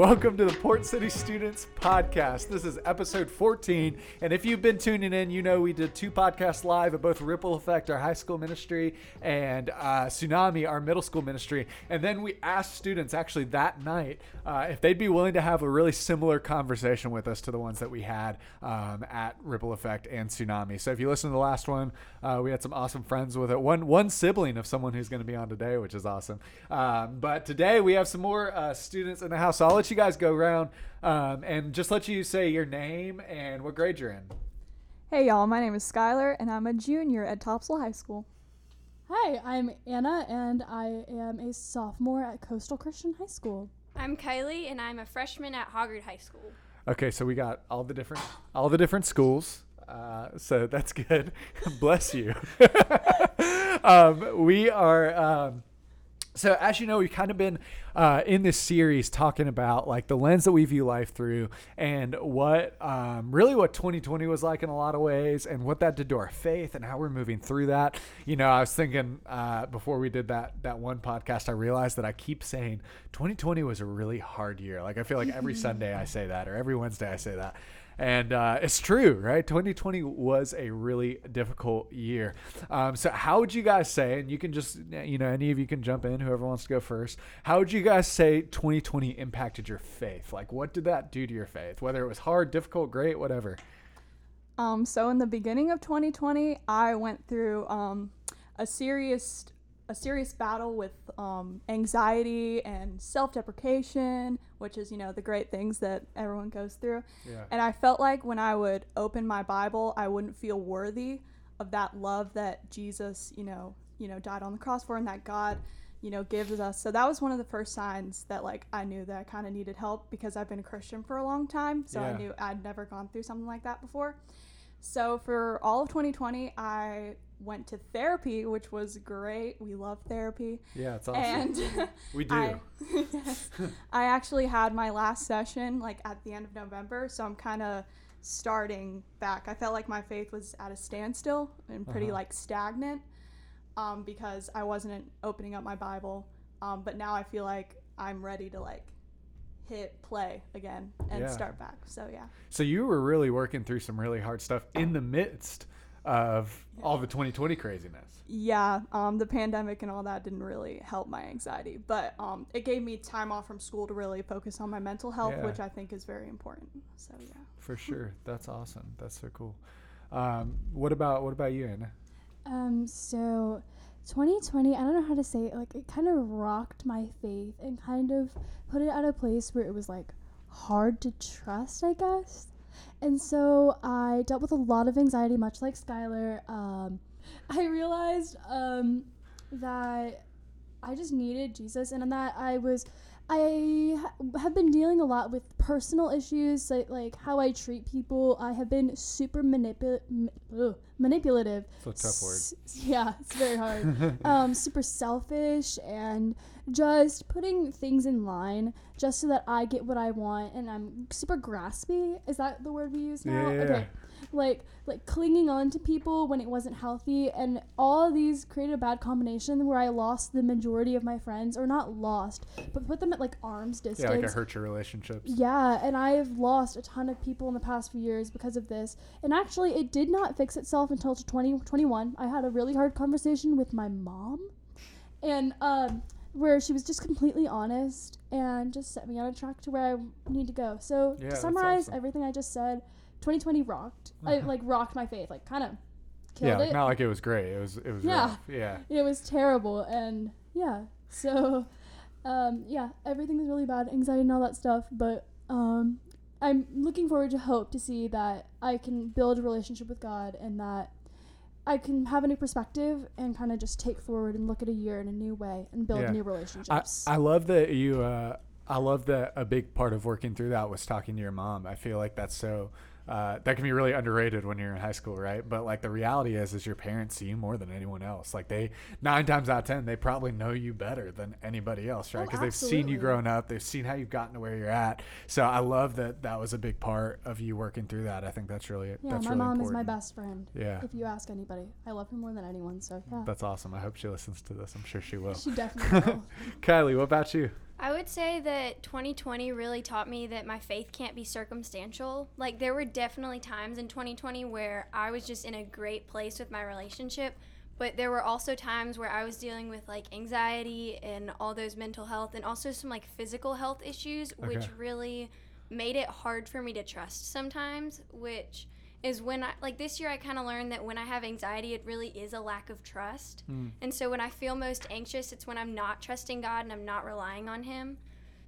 Welcome to the Port City Students Podcast. This is episode 14. And if you've been tuning in, you know we did two podcasts live at both Ripple Effect, our high school ministry, and uh, Tsunami, our middle school ministry. And then we asked students actually that night uh, if they'd be willing to have a really similar conversation with us to the ones that we had um, at Ripple Effect and Tsunami. So if you listen to the last one, uh, we had some awesome friends with it. One, one sibling of someone who's going to be on today, which is awesome. Um, but today we have some more uh, students in the house. So let you guys go around um, and just let you say your name and what grade you're in. Hey y'all, my name is Skylar and I'm a junior at Topsail High School. Hi, I'm Anna and I am a sophomore at Coastal Christian High School. I'm Kylie and I'm a freshman at Hoggard High School. Okay, so we got all the different all the different schools. Uh, so that's good. Bless you. um, we are. Um, so as you know, we've kind of been uh, in this series talking about like the lens that we view life through, and what um, really what 2020 was like in a lot of ways, and what that did to our faith, and how we're moving through that. You know, I was thinking uh, before we did that that one podcast, I realized that I keep saying 2020 was a really hard year. Like I feel like every Sunday I say that, or every Wednesday I say that. And uh, it's true, right? 2020 was a really difficult year. Um, so, how would you guys say, and you can just, you know, any of you can jump in, whoever wants to go first. How would you guys say 2020 impacted your faith? Like, what did that do to your faith? Whether it was hard, difficult, great, whatever. Um, so in the beginning of 2020, I went through um, a serious a serious battle with um, anxiety and self-deprecation, which is you know the great things that everyone goes through. Yeah. And I felt like when I would open my Bible, I wouldn't feel worthy of that love that Jesus, you know, you know, died on the cross for, and that God, you know, gives us. So that was one of the first signs that like I knew that I kind of needed help because I've been a Christian for a long time. So Yeah. I knew I'd never gone through something like that before. So for all of 2020, I went to therapy, which was great. We love therapy. Yeah, it's awesome. And we do. I, yes, I actually had my last session like at the end of November, so I'm kind of starting back. I felt like my faith was at a standstill and pretty Uh-huh. like stagnant um, because I wasn't opening up my Bible. Um, but now I feel like I'm ready to like hit play again and Yeah. start back. So yeah. so, you were really working through some really hard stuff in the midst of all the 2020 craziness. Yeah, um, the pandemic and all that didn't really help my anxiety, but um, it gave me time off from school to really focus on my mental health, Yeah. which I think is very important. So yeah. For sure. That's awesome. That's so cool. Um, what about what about you, Anna? Um, so 2020, I don't know how to say it, like it kind of rocked my faith and kind of put it at a place where it was like hard to trust, I guess. And so I dealt with a lot of anxiety, much like Skylar. Um, I realized um, that I just needed Jesus, and that I was, I ha- have been dealing a lot with personal issues, like, like how I treat people. I have been super manipul- m- ugh, manipulative. It's a tough word. S- yeah, it's very hard. um, super selfish and just putting things in line just so that I get what I want, and I'm super graspy. Is that the word we use now? Yeah, yeah, Okay. Like like clinging on to people when it wasn't healthy, and all of these created a bad combination where I lost the majority of my friends, or not lost, but put them at like arm's distance. Yeah, like it hurt your relationships. Yeah, and I have lost a ton of people in the past few years because of this. And actually, it did not fix itself until 2021. I had a really hard conversation with my mom, and um, where she was just completely honest and just set me on a track to where I need to go. So Yeah, to summarize awesome. everything I just said, 2020 rocked. I like rocked my faith, like kind of killed yeah, it. not like it was great. It was it was Yeah. rough. Yeah. It was terrible, and yeah. So, um, yeah, everything was really bad, anxiety and all that stuff. But um, I'm looking forward to hope to see that I can build a relationship with God and that I can have a new perspective and kind of just take forward and look at a year in a new way and build Yeah. new I, relationships. I love that you uh I love that a big part of working through that was talking to your mom. I feel like that's so uh, that can be really underrated when you're in high school, right? But like the reality is, is your parents see you more than anyone else. Like they nine times out of ten, they probably know you better than anybody else, right? Oh, Because they've seen you growing up, they've seen how you've gotten to where you're at. So I love that that was a big part of you working through that. I think that's really it. yeah, that's my really mom important. is my best friend. Yeah, If you ask anybody, I love her more than anyone. So yeah, that's awesome. I hope she listens to this. I'm sure she will. she definitely will. Kylie, what about you? I would say that 2020 really taught me that my faith can't be circumstantial. Like, there were definitely times in 2020 where I was just in a great place with my relationship, but there were also times where I was dealing with like anxiety and all those mental health and also some like physical health issues, which really made it hard for me to trust sometimes, which is when I like this year I kind of learned that when I have anxiety it really is a lack of trust. Hmm. And so when I feel most anxious it's when I'm not trusting God and I'm not relying on him.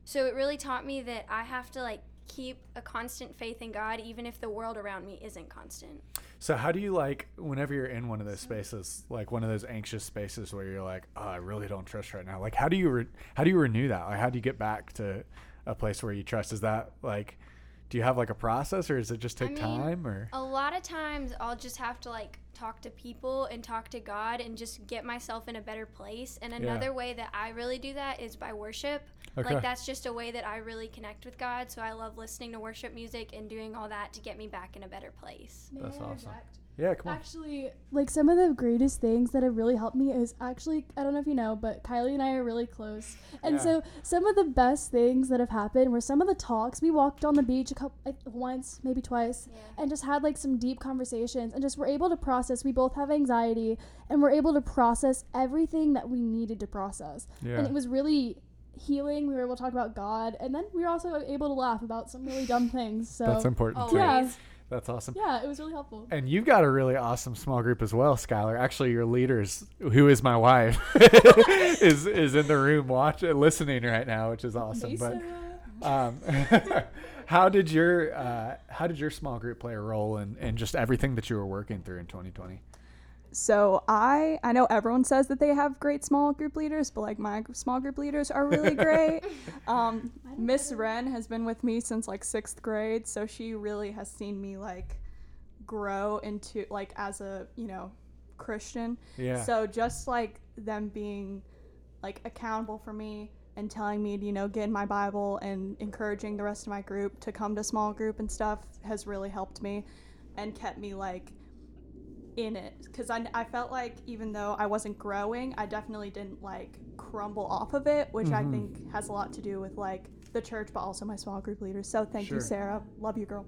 So it really taught me that I have to like keep a constant faith in God even if the world around me isn't constant. So how do you like whenever you're in one of those spaces, like one of those anxious spaces where you're like, oh, I really don't trust right now. Like, how do you re- how do you renew that? Like, how do you get back to a place where you trust? Is that like, do you have like a process, or does it just I take mean, time? Or A lot of times I'll just have to like talk to people and talk to God and just get myself in a better place. And another way that I really do that is by worship. Okay. Like that's just a way that I really connect with God. So I love listening to worship music and doing all that to get me back in a better place. May That's I awesome. interject? Yeah, come on. Actually, like some of the greatest things that have really helped me is actually I don't know if you know, but Kylie and I are really close, and Yeah. so some of the best things that have happened were some of the talks we walked on the beach a couple like, once, maybe twice, and just had like some deep conversations, and just were able to process. We both have anxiety, and we're able to process everything that we needed to process, Yeah. and it was really healing. We were able to talk about God, and then we were also able to laugh about some really dumb things. So That's important Always. too. yeah, That's awesome. yeah, it was really helpful. And you've got a really awesome small group as well, Skylar. Actually, your leaders, who is my wife, is is in the room watching, listening right now, which is awesome. But um, how did your uh, how did your small group play a role in, in just everything that you were working through in 2020? So I I know everyone says that they have great small group leaders, but like my small group leaders are really great. um, Miss Wren has been with me since like sixth grade, so she really has seen me like grow into like as a you know Christian. Yeah. So just like them being like accountable for me and telling me to you know get in my Bible and encouraging the rest of my group to come to small group and stuff has really helped me and kept me like in it because I, I felt like even though I wasn't growing, I definitely didn't like crumble off of it, which I mm-hmm. think has a lot to do with like the church, but also my small group leaders. So thank Sure. you, Sarah. Love you, girl.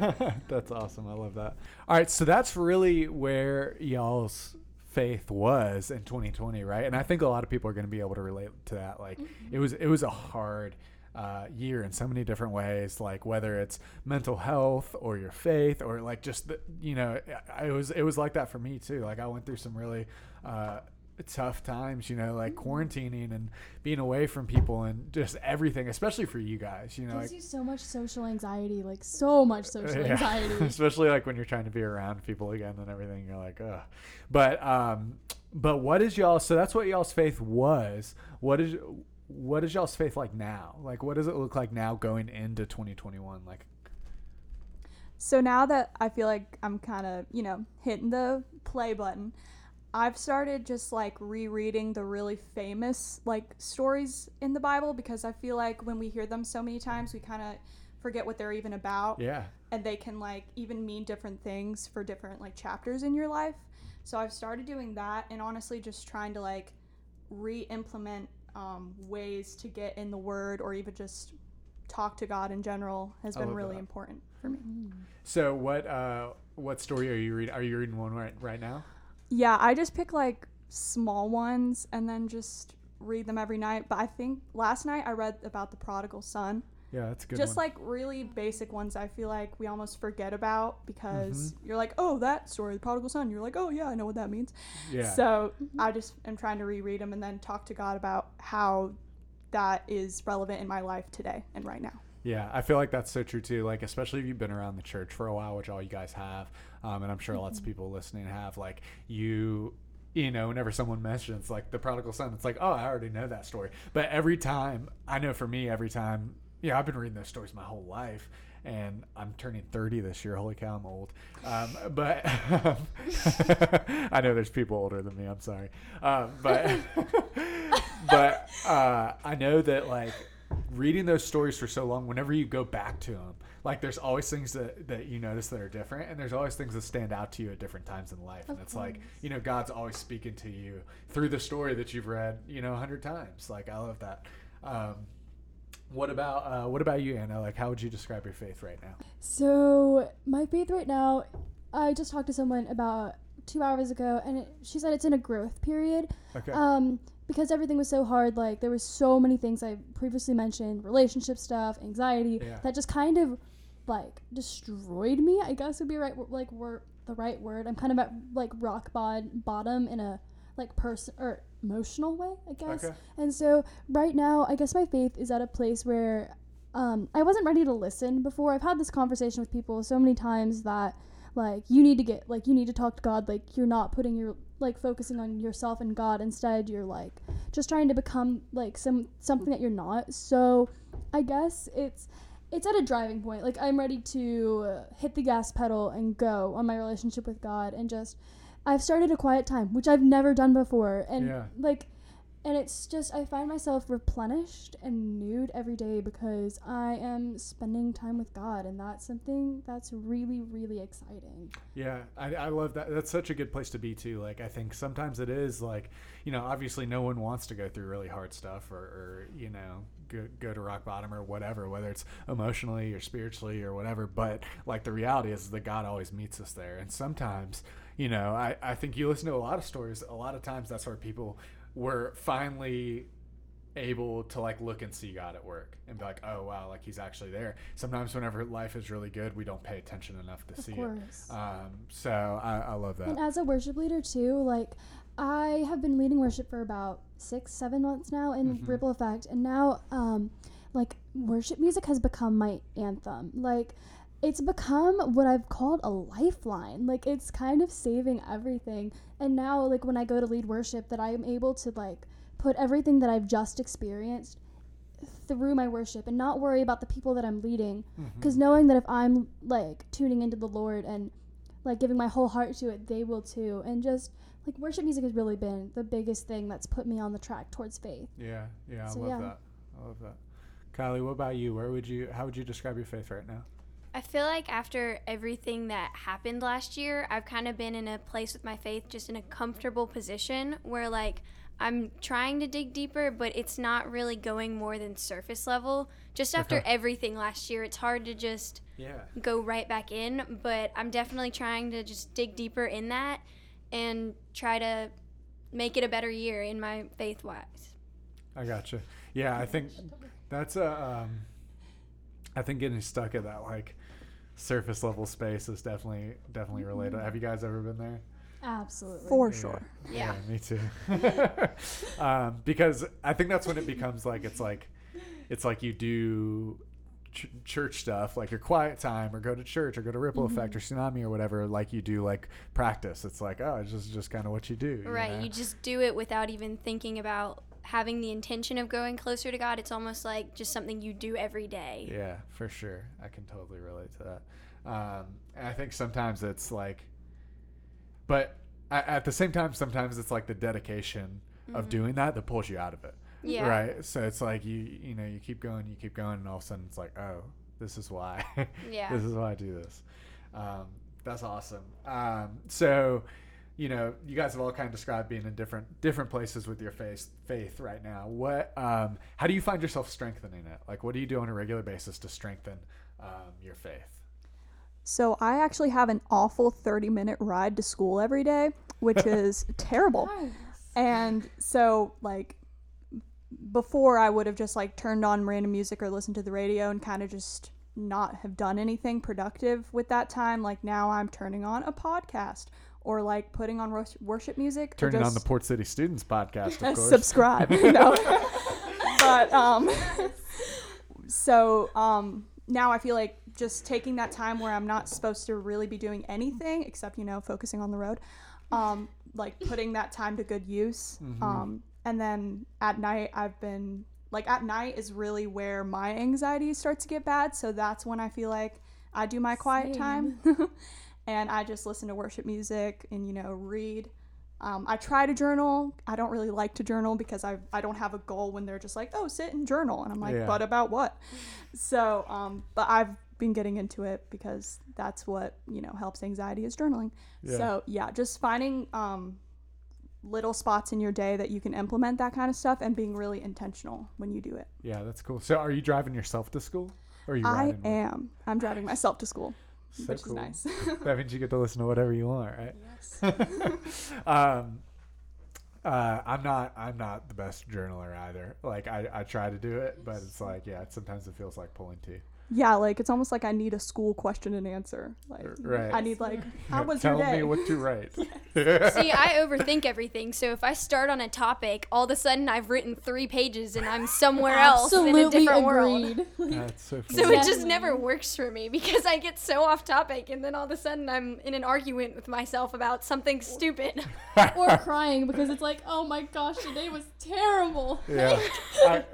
that's awesome. I love that. All right, so that's really where y'all's faith was in 2020, right? And I think a lot of people are going to be able to relate to that. Like, mm-hmm. it was it was a hard uh, year in so many different ways. Like whether it's mental health or your faith or like just the, you know, it was it was like that for me too. Like I went through some really. Uh, tough times you know like quarantining and being away from people and just everything especially for you guys you know gives like you so much social anxiety, like so much social yeah. anxiety. especially like when you're trying to be around people again and everything. You're like, ugh. But um, but what is y'all? So that's what y'all's faith was. What is what is y'all's faith like now? Like, what does it look like now going into 2021? Like, So now that I feel like I'm kind of, you know, hitting the play button, I've started just like rereading the really famous like stories in the Bible because I feel like when we hear them so many times, we kind of forget what they're even about. yeah, and they can like even mean different things for different like chapters in your life. So I've started doing that and honestly just trying to like re-implement um, ways to get in the word or even just talk to God in general has I been really that. important for me. So what uh, what story are you reading? Are you reading one right right now? Yeah, I just pick like small ones and then just read them every night. But I think last night I read about the prodigal son. Yeah, that's good. just one. like really basic ones I feel like we almost forget about because Mm-hmm. you're like, oh, that story, the prodigal son. You're like, oh, yeah, I know what that means. yeah. So I just am trying to reread them and then talk to God about how that is relevant in my life today and right now. Yeah, I feel like that's so true too. Like, especially if you've been around the church for a while, which all you guys have, um, and I'm sure lots of people listening have. Like, you, you know, whenever someone mentions like the prodigal son, it's like, oh, I already know that story. But every time, I know for me, every time, yeah, I've been reading those stories my whole life, and I'm turning 30 this year. Holy cow, I'm old. Um, but I know there's people older than me. I'm sorry, um, but but uh, I know that like reading those stories for so long, whenever you go back to them, like there's always things that, that you notice that are different, and there's always things that stand out to you at different times in life. And Of it's like you know God's always speaking to you through the story that you've read, you know, a hundred times. Like I love that. Um, What about uh, what about you, Anna? Like, how would you describe your faith right now? So my faith right now, I just talked to someone about two hours ago, and it, she said it's in a growth period. Okay. Um, because everything was so hard, like there was so many things I previously mentioned, relationship stuff, anxiety, Yeah. that just kind of like destroyed me. I guess would be right like word the right word. I'm kind of at like rock bod- bottom in a like person or emotional way, I guess. Okay. And so right now, I guess my faith is at a place where um, I wasn't ready to listen before. I've had this conversation with people so many times that like you need to get like you need to talk to God. Like you're not putting your like focusing on yourself and God. Instead, you're like just trying to become like some something that you're not. So I guess it's it's at a driving point. Like I'm ready to hit the gas pedal and go on my relationship with God and just I've started a quiet time, which I've never done before. And Yeah. like and it's just I find myself replenished and renewed every day because I am spending time with God and that's something that's really really exciting. Yeah, I, I love that. That's such a good place to be too. Like, I think sometimes it is like, you know, obviously no one wants to go through really hard stuff or, or you know, go, go to rock bottom or whatever, whether it's emotionally or spiritually or whatever. But like the reality is that God always meets us there. And sometimes, you know, I, I think you listen to a lot of stories. A lot of times that's where people were finally able to like look and see God at work and be like, oh wow, like he's actually there. Sometimes whenever life is really good, we don't pay attention enough to Of see it. course. Um, so I, I love that. And as a worship leader too, like I have been leading worship for about six, seven months now in Mhm. Ripple Effect, and now um, like worship music has become my anthem. Like it's become what I've called a lifeline. Like it's kind of saving everything. And now, like when I go to lead worship, that I am able to like put everything that I've just experienced through my worship and not worry about the people that I'm leading Mhm. because knowing that if I'm like tuning into the Lord and like giving my whole heart to it, they will too. And just like worship music has really been the biggest thing that's put me on the track towards faith. Yeah, yeah, I So, love yeah. that. I love that. Kylie, what about you? Where would you? How would you describe your faith right now? I feel like after everything that happened last year, I've kind of been in a place with my faith, just in a comfortable position where, like, I'm trying to dig deeper, but it's not really going more than surface level. Just after Okay. everything last year, it's hard to just Yeah. go right back in, but I'm definitely trying to just dig deeper in that and try to make it a better year in my faith wise. I gotcha. Yeah, I think that's a. Um, I think getting stuck at that like surface level space is definitely definitely related. Have you guys ever been there? Absolutely. For Yeah. sure. Yeah. me too. um, because I think that's when it becomes like it's like it's like you do ch- church stuff like your quiet time or go to church or go to ripple effect or tsunami or whatever like you do like practice it's like oh it's just just kind of what you do you Right. know? You just do it without even thinking about having the intention of going closer to God. It's almost like just something you do every day. Yeah, for sure. I can totally relate to that. Um, and I think sometimes it's like, but at the same time, sometimes it's like the dedication of doing that that pulls you out of it. Mm-hmm. Yeah. Right. So it's like you, you know, you keep going, you keep going, and all of a sudden it's like, oh, this is why. Yeah. this is why I do this. Um, that's awesome. Um, so, you know, you guys have all kind of described being in different different places with your faith faith right now. What, um, how do you find yourself strengthening it? Like, what do you do on a regular basis to strengthen um, your faith? So I actually have an awful 30 minute ride to school every day, which is terrible. And so like before I would have just like turned on random music or listened to the radio and kind of just not have done anything productive with that time. Like now I'm turning on a podcast or like putting on worship music. or Turning on the Port City Students podcast, of course. subscribe. no. but um so um now I feel like just taking that time where I'm not supposed to really be doing anything except, you know, focusing on the road. Um like putting that time to good use. Mhm. Um and then at night I've been like at night is really where my anxiety starts to get bad, so that's when I feel like I do my quiet time. and I just listen to worship music and you know read. Um, I try to journal. I don't really like to journal because I I don't have a goal when they're just like oh sit and journal and I'm like Yeah. but about what? So um, but I've been getting into it because that's what you know helps anxiety is journaling. Yeah. So yeah, just finding um, little spots in your day that you can implement that kind of stuff and being really intentional when you do it. Yeah, that's cool. So, are you driving yourself to school? Or are you I am. I'm driving myself to school, So which cool. is nice. that means you get to listen to whatever you want, right? yes. um, uh, I'm not. I'm not the best journaler either. Like I, I try to do it, but it's like, yeah, sometimes it feels like pulling teeth. Yeah, like it's almost like I need a school question and answer. Like Right. I need like, how was Tell your day? Tell me what to write. See, I overthink everything. So if I start on a topic, all of a sudden I've written three pages and I'm somewhere else in a Absolutely different world. agreed. That's so funny. So it just never works for me because I get so off topic and then all of a sudden I'm in an argument with myself about something stupid. or crying because it's like, oh my gosh, today was terrible. yeah. I,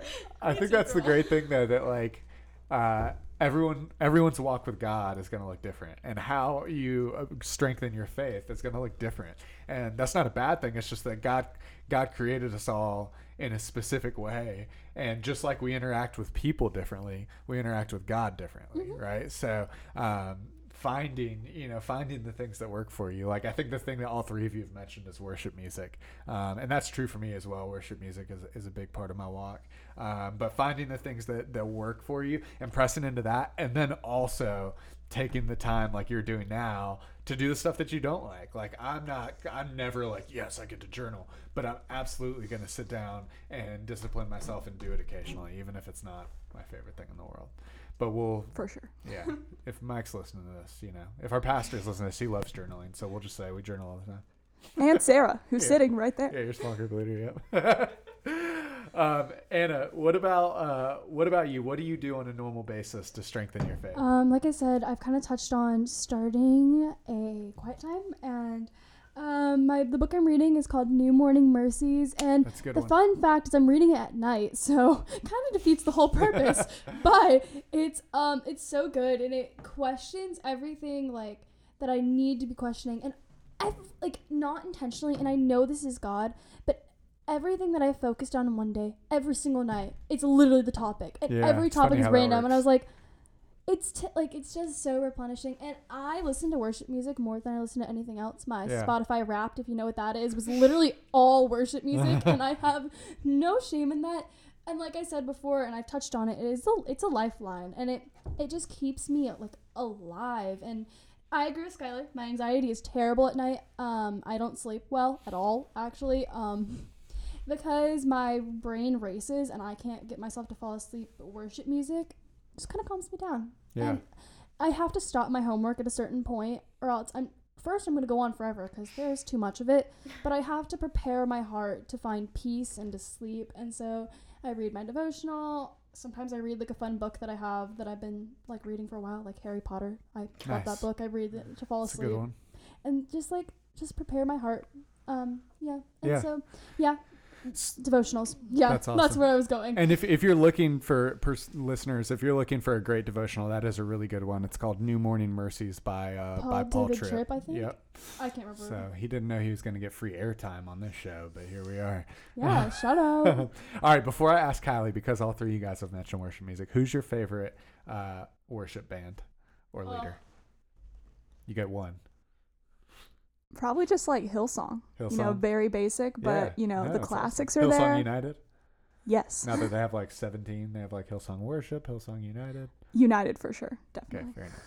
I think that's the great thing though that like uh, everyone everyone's walk with God is going to look different, and how you uh, strengthen your faith is going to look different. And that's not a bad thing. It's just that God God created us all in a specific way, and just like we interact with people differently, we interact with God differently, right? So. Um, finding you know finding the things that work for you. Like i think the thing that all three of you have mentioned is worship music. Um, and that's true for me as well. Worship music is, is a big part of my walk. Um, but finding the things that, that work for you and pressing into that and then also taking the time like you're doing now to do the stuff that you don't like. Like i'm not i'm never like yes i get to journal. But i'm absolutely going to sit down and discipline myself and do it occasionally even if it's not my favorite thing in the world but we'll For sure. yeah. if Mike's listening to this, you know, if our pastor's listening to this, he loves journaling. So we'll just say we journal all the time. And Sarah, who's Yeah. sitting right there. Yeah, you're small group leader. Yep. um, Anna, what about uh, what about you? What do you do on a normal basis to strengthen your faith? Um, like I said, I've kind of touched on starting a quiet time, and um, my the book I'm reading is called New Morning Mercies, and That's a good the one. fun fact is I'm reading it at night, so kind of defeats the whole purpose. but it's um it's so good, and it questions everything like that I need to be questioning, and I've like not intentionally, and I know this is God, but. Everything that I focused on in one day, every single night, it's literally the topic, and Yeah, every topic is random. And I was like, it's t- like it's just so replenishing and i listen to worship music more than i listen to anything else my Yeah. spotify wrapped if you know what that is was literally all worship music and i have no shame in that and like i said before and i've touched on it it is a, it's a lifeline and it it just keeps me like alive and I agree with Skylar. My anxiety is terrible at night. Um, I don't sleep well at all, actually. Um, because my brain races and I can't get myself to fall asleep. Worship music just kind of calms me down. Yeah. And I have to stop my homework at a certain point, or else I'm first I'm going to go on forever because there's too much of it. But I have to prepare my heart to find peace and to sleep, and so I read my devotional. Sometimes I read like a fun book that I have that I've been like reading for a while, like Harry Potter. I love Nice. that book. I read it to fall That's a asleep good one. and just like just prepare my heart. Um, yeah. And Yeah. so yeah, devotionals. Yeah, That's that's, where I was going. And if, if you're looking for pers- listeners, if you're looking for a great devotional, that is a really good one. It's called New Morning Mercies by uh, Paul by Paul David Tripp. Tripp, I think. Yep. I can't remember. So he didn't know he was going to get free airtime on this show, but here we are. yeah, shout out. all right, before I ask Kylie, because all three of you guys have mentioned worship music, who's your favorite uh, worship band or leader? You get one. Probably just like Hillsong. You know, very basic, but Yeah. you know, No, the it's classics awesome. are Hillsong there. United. Yes. Now that they have like 17, they have like Hillsong Worship, Hillsong United. United for sure. Okay, Definitely. very nice.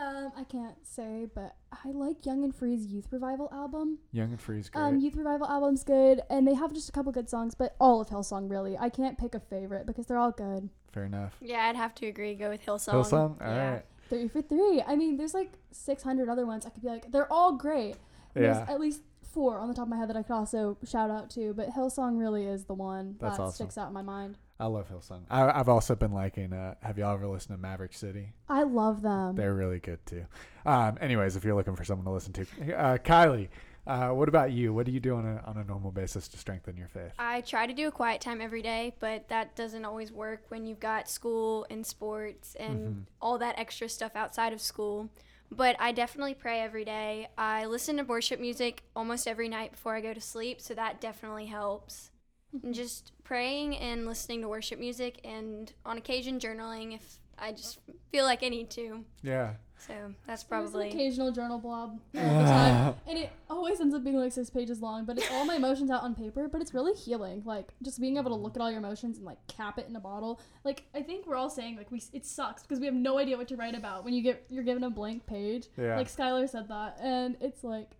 um, I can't say, but I like Young and Free's Youth Revival album. Young and Free is great. Um, Youth Revival album's good, and they have just a couple good songs, but all of Hillsong really. I can't pick a favorite because they're all good. Fair enough. Yeah, I'd have to agree. Go with Hillsong. Hillsong? All yeah. right. Three for three. I mean, there's like 600 other ones. I could be like, they're all great. There's Yeah. at least four on the top of my head that I could also shout out to, but Hillsong really is the one That's that awesome. sticks out in my mind. I love Hillsong. I, I've also been liking. Uh, have y'all ever listened to Maverick City? I love them. They're really good too. Um, anyways, if you're looking for someone to listen to, uh, Kylie, uh, what about you? What do you do on a on a normal basis to strengthen your faith? I try to do a quiet time every day, but that doesn't always work when you've got school and sports and Mhm. all that extra stuff outside of school. But I definitely pray every day. I listen to worship music almost every night before I go to sleep, so that definitely helps. And mm-hmm. just praying and listening to worship music and on occasion journaling if I just feel like I need to. Yeah. So that's There's an probably occasional journal blob all the time, and it always ends up being like six pages long. But it's all my emotions out on paper. But it's really healing. Like just being able to look at all your emotions and like cap it in a bottle. Like I think we're all saying like we it sucks because we have no idea what to write about when you get you're given a blank page. Yeah. Like Skylar said that, and it's like,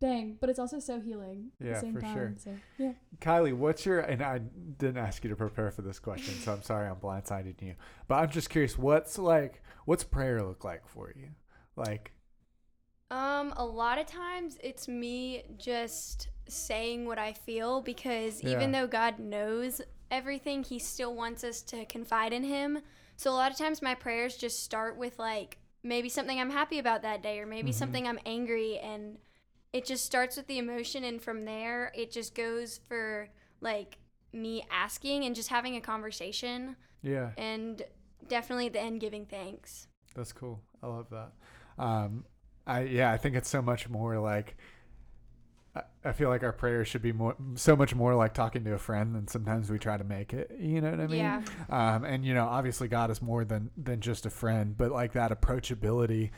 dang. But it's also so healing at Yeah, the same for time. sure. So yeah. Kylie, what's your and I didn't ask you to prepare for this question, so I'm sorry I'm blindsiding you. But I'm just curious, what's like what's prayer look like for you? Like Um, a lot of times it's me just saying what I feel because even though God knows everything, He still wants us to confide in Him. So a lot of times my prayers just start with like maybe something I'm happy about that day or maybe Mhm. something I'm angry and it just starts with the emotion and from there it just goes for like me asking and just having a conversation yeah, and definitely at the end giving thanks. that's cool. I love that. Um I yeah, I think it's so much more like I- I feel like our prayers should be more so much more like talking to a friend than sometimes we try to make it. You know what I mean? Yeah. Um, and you know, obviously God is more than than just a friend, but like that approachability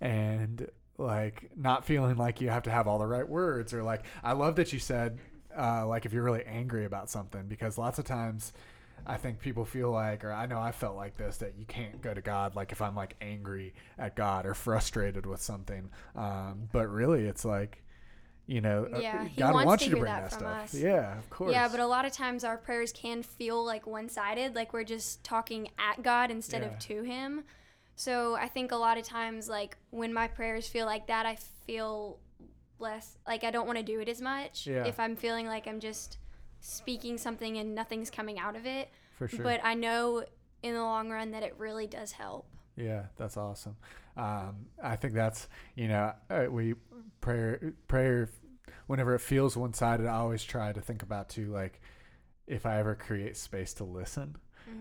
and like not feeling like you have to have all the right words or like I love that you said uh, like if you're really angry about something because lots of times I think people feel like or I know I felt like this that you can't go to God like if I'm like angry at God or frustrated with something. Um, but really it's like you know, uh, Yeah, God wants wants to you to bring that that, stuff. us. Yeah, of course. Yeah, but a lot of times our prayers can feel like one sided, like we're just talking at God instead Yeah. of to Him. So I think a lot of times, like when my prayers feel like that, I feel less like I don't want to do it as much. Yeah. If I'm feeling like I'm just speaking something and nothing's coming out of it. for sure. But I know in the long run that it really does help. Yeah, that's awesome. Um, I think that's you know uh, we prayer prayer whenever it feels one sided. I always try to think about too like if I ever create space to listen.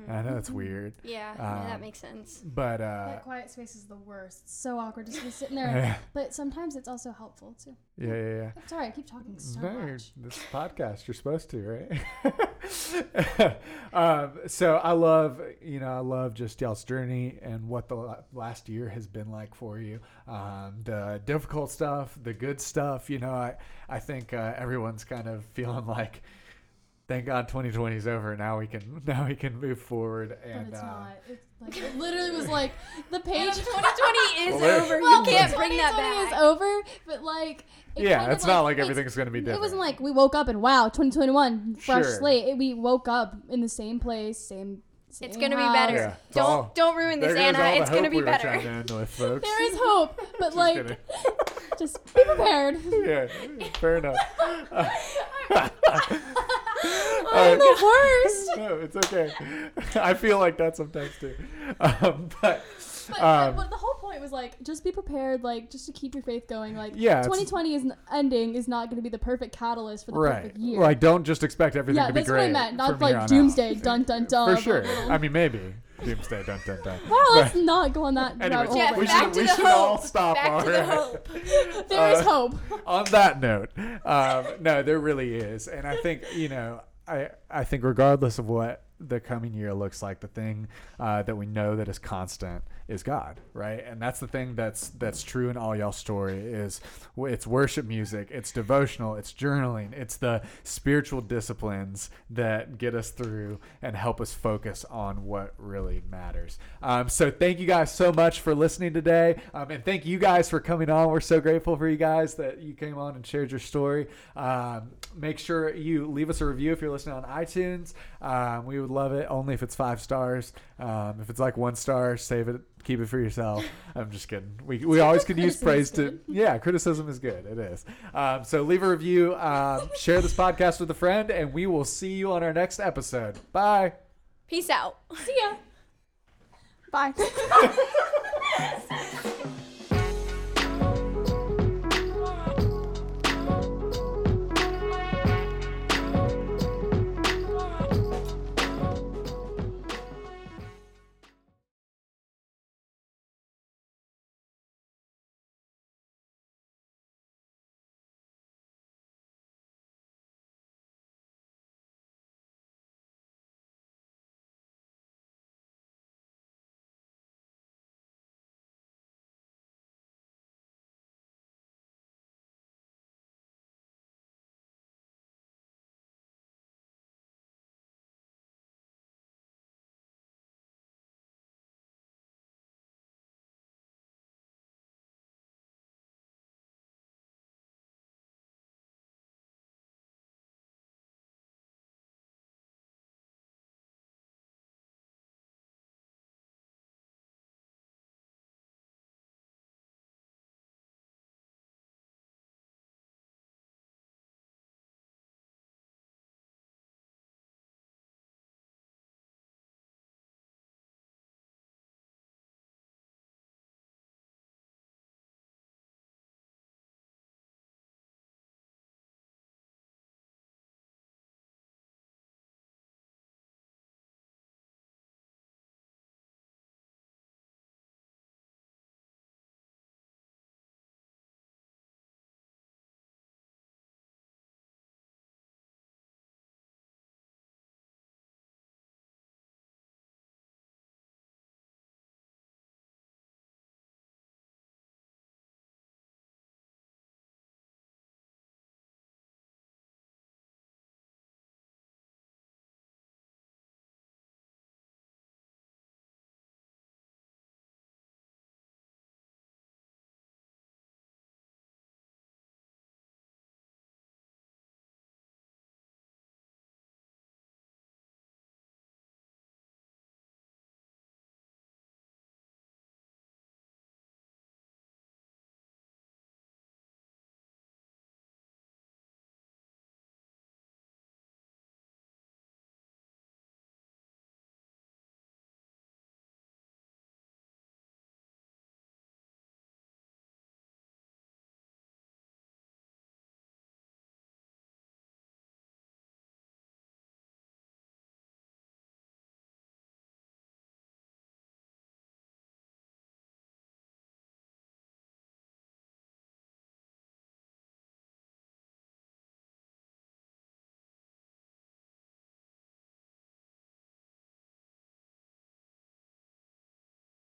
And I know that's weird, Yeah, yeah, that Um, makes sense. but uh, that quiet space is the worst. It's so awkward just to be sitting there. But sometimes it's also helpful too. yeah, yeah. I'm sorry, I keep talking so No, much. this podcast you're supposed to, right? um, so I love, you know, I love just y'all's journey and what the last year has been like for you. Um, the difficult stuff, the good stuff. You know, I I think uh, everyone's kind of feeling like, thank God 2020 is over. Now we can now we can move forward. And But And it's uh, not. It's like it literally was like the page. 2020 is Well, over. Well, you can't bring that 2020 back. is over, but like it yeah, kind of it's not like makes- everything's going to be different. It wasn't like we woke up and wow, 2021, fresh Sure. slate. It, we woke up in the same place, same. same It's gonna be better. Yeah, don't all- don't ruin this, Anna. It's gonna be we better. trying to end with, folks. There is hope, but Just like, kidding. just be prepared. yeah, fair enough. I'm the worst. no, it's okay. I feel like that sometimes too. Um, but But, Um, but the whole point was like, just be prepared, like, just to keep your faith going. Like, Yeah, 2020 is ending is not going to be the perfect catalyst for the right, perfect year. like don't just expect everything yeah, to be great yeah that's what I meant. Not like doomsday, out. dun dun dun. For sure. I mean, maybe doomsday. Dun dun dun. Wow, let's not go on that Anyways, Yeah, we back should, to we the should all hope. stop Back to the hope. There is Uh, hope. on that note, um, no, there really is, and I think you know, I I think regardless of what the coming year looks like, the thing uh, that we know that is constant is God, right? And that's the thing that's that's true in all y'all story is it's worship music, it's devotional, it's journaling, it's the spiritual disciplines that get us through and help us focus on what really matters. Um, so thank you guys so much for listening today, um, and thank you guys for coming on. We're so grateful for you guys that you came on and shared your story. Um, make sure you leave us a review if you're listening on iTunes. Um, we would love it, only if it's five stars. Um, if it's like one star, save it, keep it for yourself. I'm just kidding. We, we always could use praise to. Yeah, criticism is good. It is. Um, so leave a review, um, share this podcast with a friend, and we will see you on our next episode. Bye. Peace out. See ya. Bye.